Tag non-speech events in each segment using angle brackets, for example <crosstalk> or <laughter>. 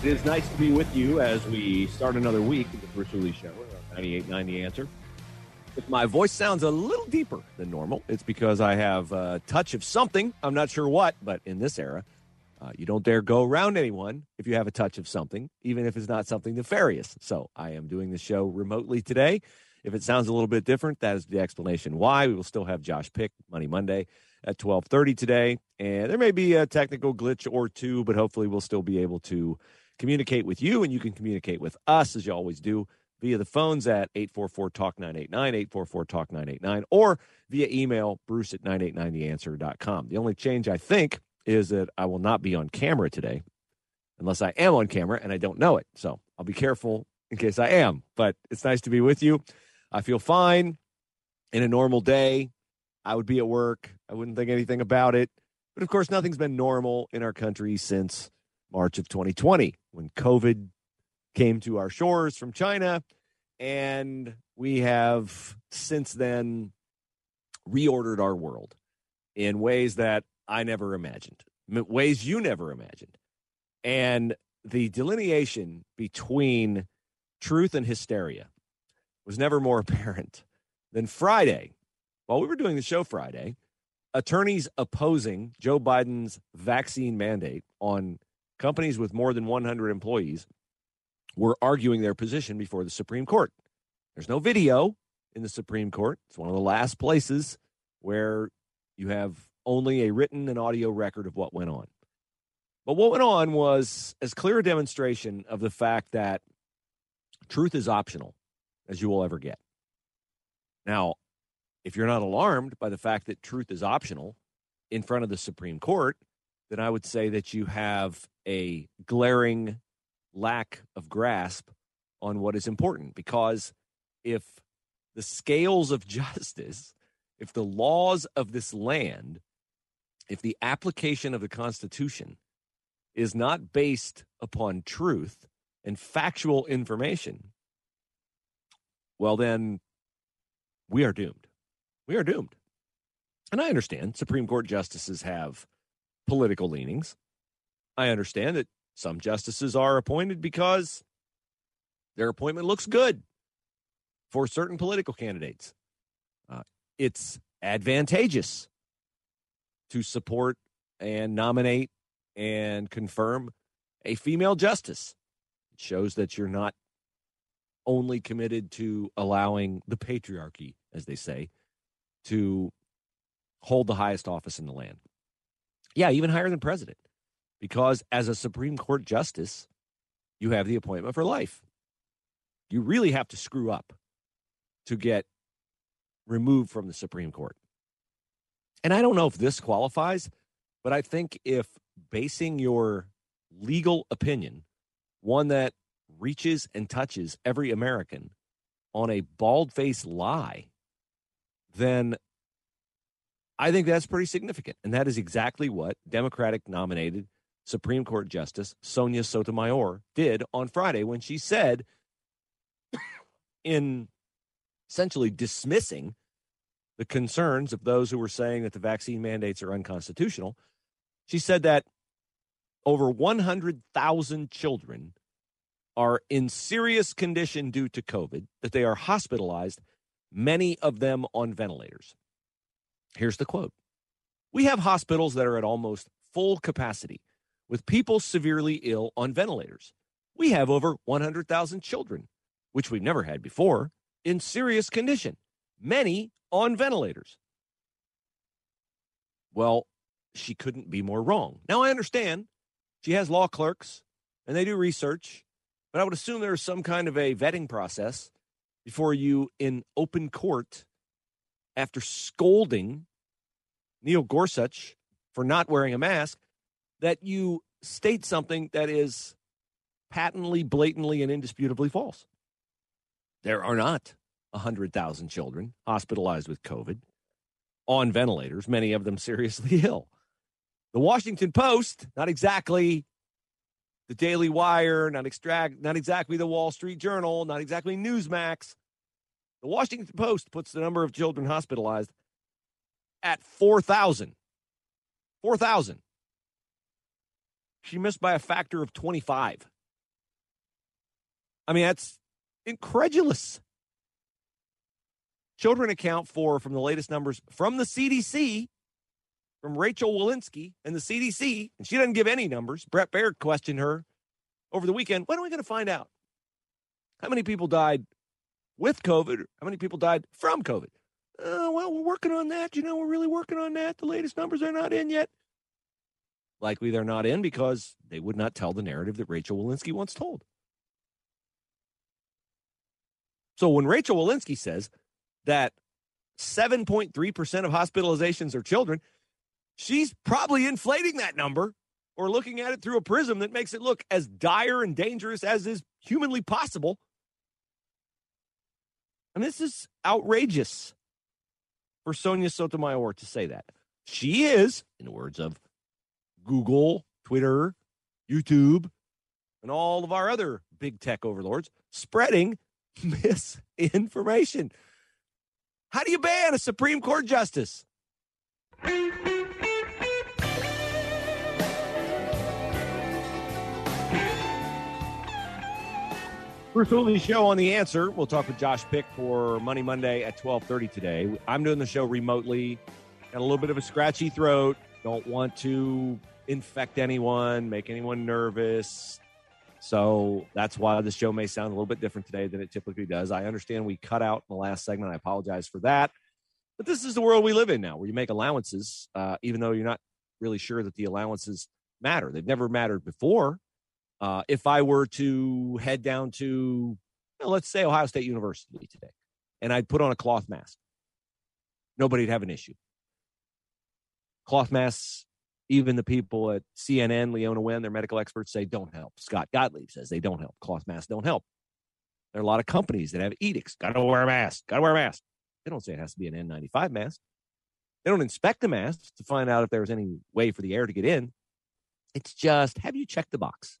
It is nice to be with you as we start another week of the Bruce Hooley Show. 98.9 The Answer. If my voice sounds a little deeper than normal, it's because I have a touch of something. I'm not sure what, but in this era, uh, you don't dare go around anyone if you have a touch of something, even if it's not something nefarious. So I am doing the show remotely today. If it sounds a little bit different, that is the explanation why. We will still have Josh Pick Money Monday at 12:30 today, and there may be a technical glitch or two, but hopefully we'll still be able to communicate with you, and you can communicate with us as you always do via the phones at 844 Talk 989, 844 Talk 989, or via email, bruce at 989theanswer.com. The only change I think is that I will not be on camera today unless I am on camera and I don't know it. So I'll be careful in case I am. But it's nice to be with you. I feel fine. In a normal day, I would be at work. I wouldn't think anything about it. But of course, nothing's been normal in our country since March of 2020 when COVID came to our shores from China. And we have since then reordered our world in ways that I never imagined, ways you never imagined. And the delineation between truth and hysteria was never more <laughs> apparent than Friday. While we were doing the show Friday, attorneys opposing Joe Biden's vaccine mandate on companies with more than 100 employees were arguing their position before the Supreme Court. There's no video in the Supreme Court. It's one of the last places where you have only a written and audio record of what went on. But what went on was as clear a demonstration of the fact that truth is optional as you will ever get. Now, if you're not alarmed by the fact that truth is optional in front of the Supreme Court, then I would say that you have a glaring lack of grasp on what is important. Because if the scales of <laughs> justice, if the laws of this land, if the application of the Constitution is not based upon truth and factual information, well, then we are doomed. We are doomed. And I understand Supreme Court justices have political leanings. I understand that some justices are appointed because their appointment looks good for certain political candidates. Uh, it's advantageous to support and nominate and confirm a female justice. It shows that you're not only committed to allowing the patriarchy, as they say, to hold the highest office in the land. Yeah, even higher than president. Because as a Supreme Court justice, you have the appointment for life. You really have to screw up to get removed from the Supreme Court. And I don't know if this qualifies, but I think if basing your legal opinion, one that reaches and touches every American, on a bald faced lie, then I think that's pretty significant. And that is exactly what Democratic nominated Supreme Court Justice Sonia Sotomayor did on Friday when she said, in essentially dismissing the concerns of those who were saying that the vaccine mandates are unconstitutional, she said that over 100,000 children are in serious condition due to COVID, that they are hospitalized, many of them on ventilators. Here's the quote We have hospitals that are at almost full capacity with people severely ill on ventilators. We have over 100,000 children, which we've never had before, in serious condition, many on ventilators. Well, she couldn't be more wrong. Now, I understand she has law clerks and they do research, but I would assume there's some kind of a vetting process before you, in open court, after scolding Neil Gorsuch for not wearing a mask, that you state something that is patently, blatantly, and indisputably false. There are not 100,000 children hospitalized with COVID on ventilators, many of them seriously <laughs> ill. The Washington Post, not exactly the Daily Wire, not extract, not exactly the Wall Street Journal, not exactly Newsmax. The Washington Post puts the number of children hospitalized at 4,000. 4,000. She missed by a factor of 25. I mean, that's incredulous. Children account for, from the latest numbers from the CDC, from Rachel Walensky and the CDC, and she doesn't give any numbers. Brett Baier questioned her over the weekend. When are we going to find out? How many people died with COVID? How many people died from COVID? Uh, well, we're working on that. You know, we're really working on that. The latest numbers are not in yet. Likely they're not in because they would not tell the narrative that Rachel Walensky once told. So when Rachel Walensky says that 7.3% of hospitalizations are children, she's probably inflating that number or looking at it through a prism that makes it look as dire and dangerous as is humanly possible. And this is outrageous for Sonia Sotomayor to say that. She is, in the words of Google, Twitter, YouTube, and all of our other big tech overlords, spreading <laughs> misinformation. How do you ban a Supreme Court justice? Bruce Hooley Show on The Answer. We'll talk with Josh Pick for Money Monday at 1230 today. I'm doing the show remotely. Got a little bit of a scratchy throat. Don't want to infect anyone, make anyone nervous. So that's why this show may sound a little bit different today than it typically does. I understand we cut out in the last segment. I apologize for that. But this is the world we live in now, where you make allowances, uh, even though you're not really sure that the allowances matter. They've never mattered before. Uh, if I were to head down to, you know, let's say Ohio State University today, and I'd put on a cloth mask, nobody'd have an issue. Cloth masks, even the people at CNN, Leana Wen, their medical experts say don't help. Scott Gottlieb says they don't help. Cloth masks don't help. There are a lot of companies that have edicts. Got to wear a mask. Got to wear a mask. They don't say it has to be an N95 mask. They don't inspect the mask to find out if there's any way for the air to get in. It's just have you checked the box?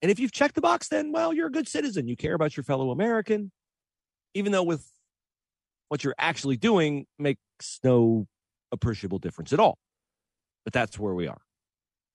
And if you've checked the box, then, well, you're a good citizen. You care about your fellow American, even though with what you're actually doing makes no appreciable difference at all. But that's where we are.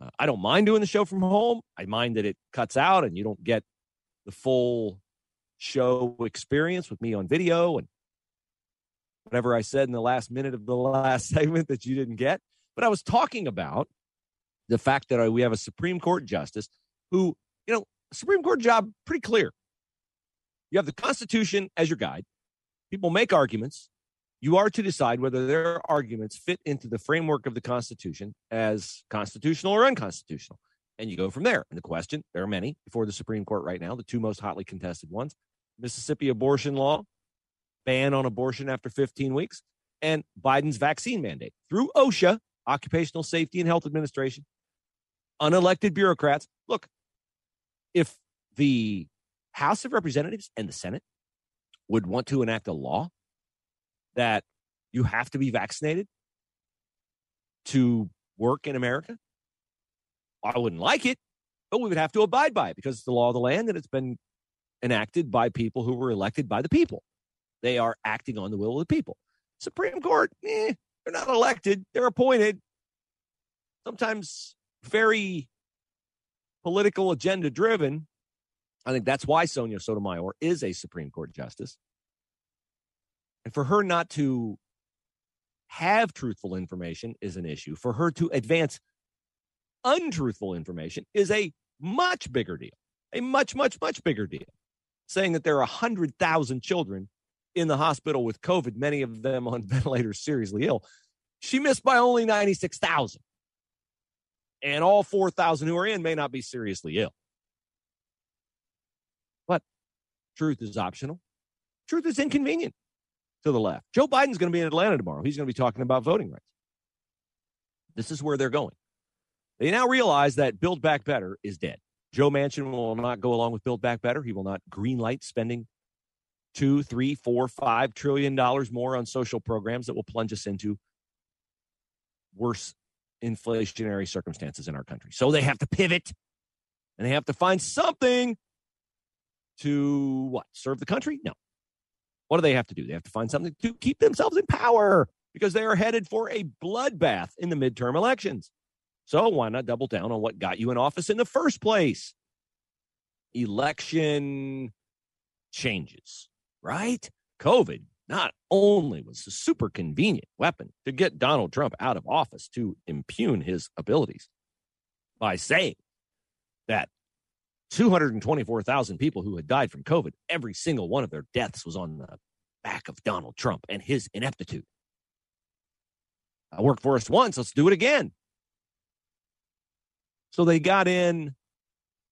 Uh, I don't mind doing the show from home. I mind that it cuts out and you don't get the full show experience with me on video and whatever I said in the last minute of the last <laughs> segment that you didn't get. But I was talking about the fact that we have a Supreme Court justice who you know, Supreme Court job pretty clear. You have the Constitution as your guide. People make arguments. You are to decide whether their arguments fit into the framework of the Constitution as constitutional or unconstitutional. And you go from there. And the question, there are many before the Supreme Court right now, the two most hotly contested ones Mississippi abortion law, ban on abortion after 15 weeks, and Biden's vaccine mandate through OSHA, Occupational Safety and Health Administration, unelected bureaucrats. Look, if the House of Representatives and the Senate would want to enact a law that you have to be vaccinated to work in America, I wouldn't like it, but we would have to abide by it because it's the law of the land and it's been enacted by people who were elected by the people. They are acting on the will of the people. Supreme Court, eh, they're not elected, they're appointed. Sometimes very political agenda driven. I think that's why Sonia Sotomayor is a Supreme Court justice. And for her not to have truthful information is an issue. For her to advance untruthful information is a much bigger deal, a much, much, much bigger deal. saying that there are 100,000 children in the hospital with COVID, many of them on <laughs> ventilators seriously ill. She missed by only 96,000. And all 4,000 who are in may not be seriously ill. But truth is optional. Truth is inconvenient to the left. Joe Biden's going to be in Atlanta tomorrow. He's going to be talking about voting rights. This is where they're going. They now realize that Build Back Better is dead. Joe Manchin will not go along with Build Back Better. He will not greenlight spending two, three, four, five trillion dollars more on social programs that will plunge us into worse inflationary circumstances in our country. So they have to pivot and they have to find something to what? Serve the country? No. What do they have to do? They have to find something to keep themselves in power because they are headed for a bloodbath in the midterm elections. So why not double down on what got you in office in the first place? Election changes, right? COVID not only was a super convenient weapon to get Donald Trump out of office to impugn his abilities by saying that 224,000 people who had died from COVID, every single one of their deaths was on the back of Donald Trump and his ineptitude. I worked for us once, let's do it again. So they got in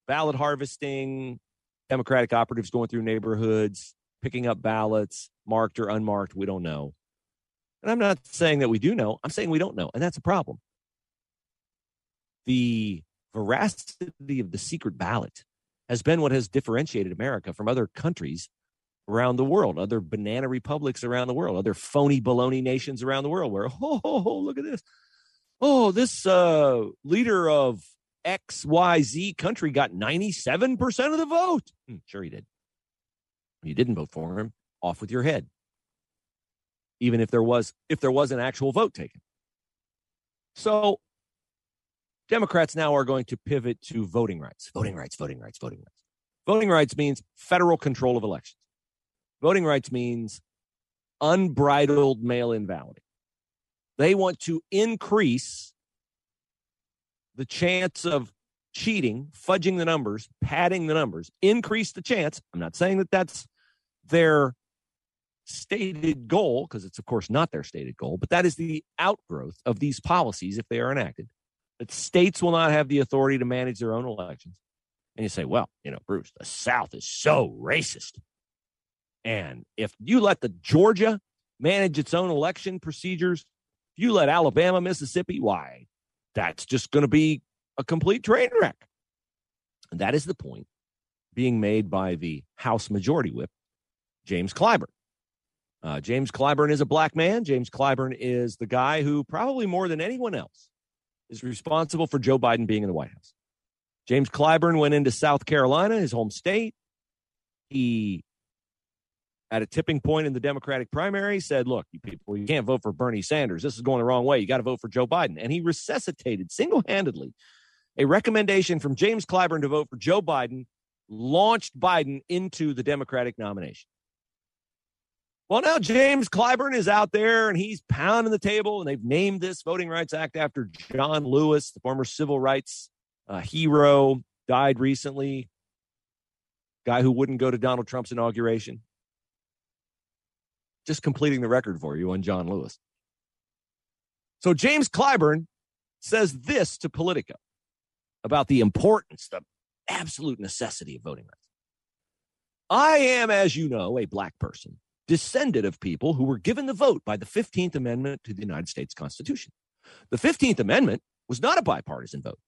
ballot harvesting, Democratic operatives going through neighborhoods, picking up ballots, marked or unmarked. We don't know. And I'm not saying that we do know, I'm saying we don't know. And that's a problem. The veracity of the secret ballot has been what has differentiated America from other countries around the world, other banana republics around the world, other phony baloney nations around the world, where, <laughs> oh, oh, oh look at this. Oh, this uh, leader of XYZ country got 97% of the vote. Hmm, sure, he did. You didn't vote for him, off with your head. Even if there was if there was an actual vote taken. So Democrats now are going to pivot to voting rights. Voting rights, voting rights, voting rights. Voting rights means federal control of elections. Voting rights means unbridled mail in balloting. They want to increase the chance of cheating, fudging the numbers, padding the numbers, increase the chance. I'm not saying that that's their stated goal, because it's, of course, not their stated goal, but that is the outgrowth of these policies if they are enacted. That states will not have the authority to manage their own elections. And you say, well, you know, Bruce, the South is so racist. And if you let the Georgia manage its own election procedures, if you let Alabama, Mississippi, why? That's just going to be a complete train wreck. And that is the point being made by the House Majority Whip, James Clyburn. Uh, James Clyburn is a black man. James Clyburn is the guy who, probably more than anyone else, is responsible for Joe Biden being in the White House. James Clyburn went into South Carolina, his home state. He, at a tipping point in the Democratic primary, said, Look, you people, you can't vote for Bernie Sanders. This is going the wrong way. You got to vote for Joe Biden. And he resuscitated single handedly a recommendation from James Clyburn to vote for Joe Biden, launched Biden into the Democratic nomination. Well, now James Clyburn is out there and he's pounding the table, and they've named this Voting Rights Act after John Lewis, the former civil rights uh, hero, died recently. Guy who wouldn't go to Donald Trump's inauguration. Just completing the record for you on John Lewis. So James Clyburn says this to Politico about the importance, the absolute necessity of voting rights. I am, as you know, a black person, descended of people who were given the vote by the 15th Amendment to the United States Constitution. The 15th Amendment was not a bipartisan vote,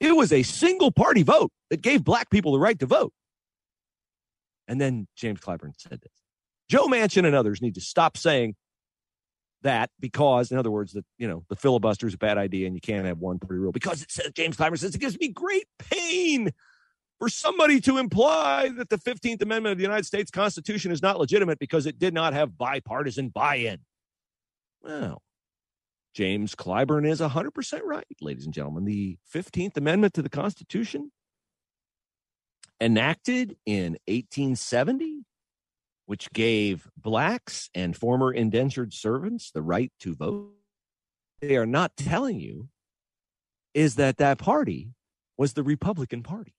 it was a single party vote that gave black people the right to vote. And then James Clyburn said this Joe Manchin and others need to stop saying that because, in other words, that you know the filibuster is a bad idea and you can't have one party rule because it says James Clyburn says it gives me great pain for somebody to imply that the 15th Amendment of the United States Constitution is not legitimate because it did not have bipartisan buy-in. Well, James Clyburn is 100% right, ladies and gentlemen. The 15th Amendment to the Constitution enacted in 1870 which gave blacks and former indentured servants the right to vote, they are not telling you is that that party was the Republican Party.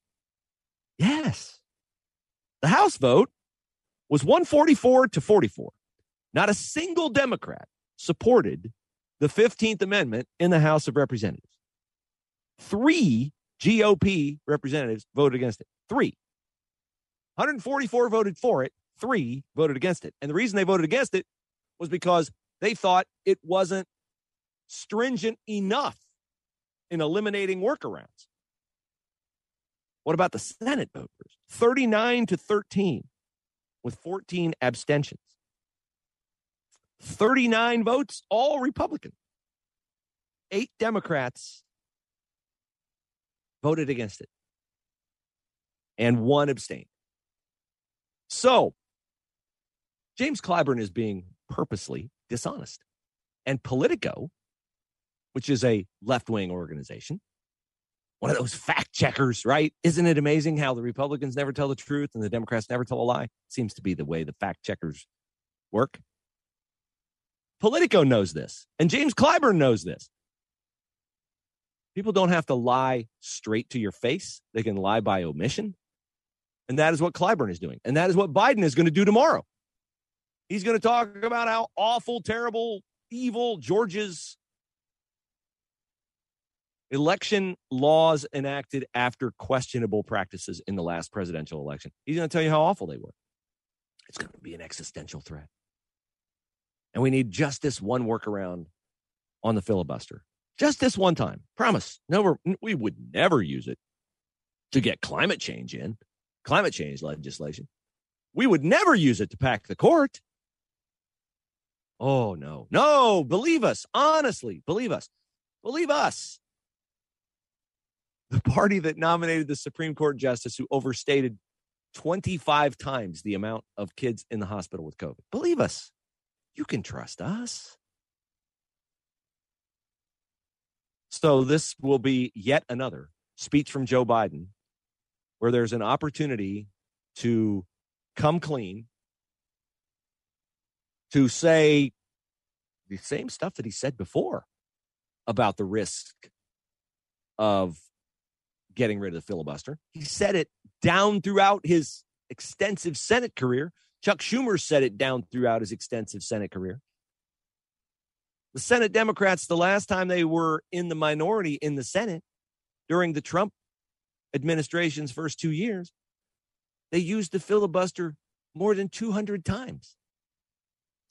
Yes, The House vote was 144 to 44. Not a single Democrat supported the 15th Amendment in the House of Representatives. Three GOP representatives voted against it. Three. 144 voted for it. Three voted against it. And the reason they voted against it was because they thought it wasn't stringent enough in eliminating workarounds. What about the Senate voters? 39 to 13 with 14 abstentions. 39 votes, all Republican. Eight Democrats voted against it, and one abstained. So, James Clyburn is being purposely dishonest. And Politico, which is a left wing organization, one of those fact checkers, right? Isn't it amazing how the Republicans never tell the truth and the Democrats never tell a lie? Seems to be the way the fact checkers work. Politico knows this, and James Clyburn knows this. People don't have to lie straight to your face, they can lie by omission. And that is what Clyburn is doing. And that is what Biden is going to do tomorrow. He's going to talk about how awful, terrible, evil Georgia's election laws enacted after questionable practices in the last presidential election. He's going to tell you how awful they were. It's going to be an existential threat. And we need just this one workaround on the filibuster. Just this one time. Promise. No, we would never use it to get climate change in, climate change legislation. We would never use it to pack the court. Oh, no. No, believe us. Honestly, believe us. Believe us the party that nominated the Supreme Court justice who overstated 25 times the amount of kids in the hospital with COVID. Believe us, you can trust us. So, this will be yet another speech from Joe Biden where there's an opportunity to come clean, to say the same stuff that he said before about the risk of getting rid of the filibuster. He said it down throughout his extensive Senate career. Chuck Schumer said it down throughout his extensive Senate career. The Senate Democrats, the last time they were in the minority in the Senate during the Trump administration's first two years, they used the filibuster more than 200 times.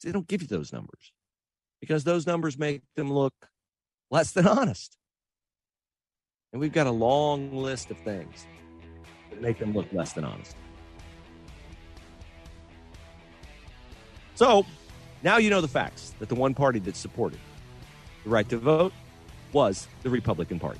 They don't give you those numbers because those numbers make them look less than honest. And we've got a long list of things that make them look less than honest. So now you know the facts that the one party that supported the right to vote was the Republican Party.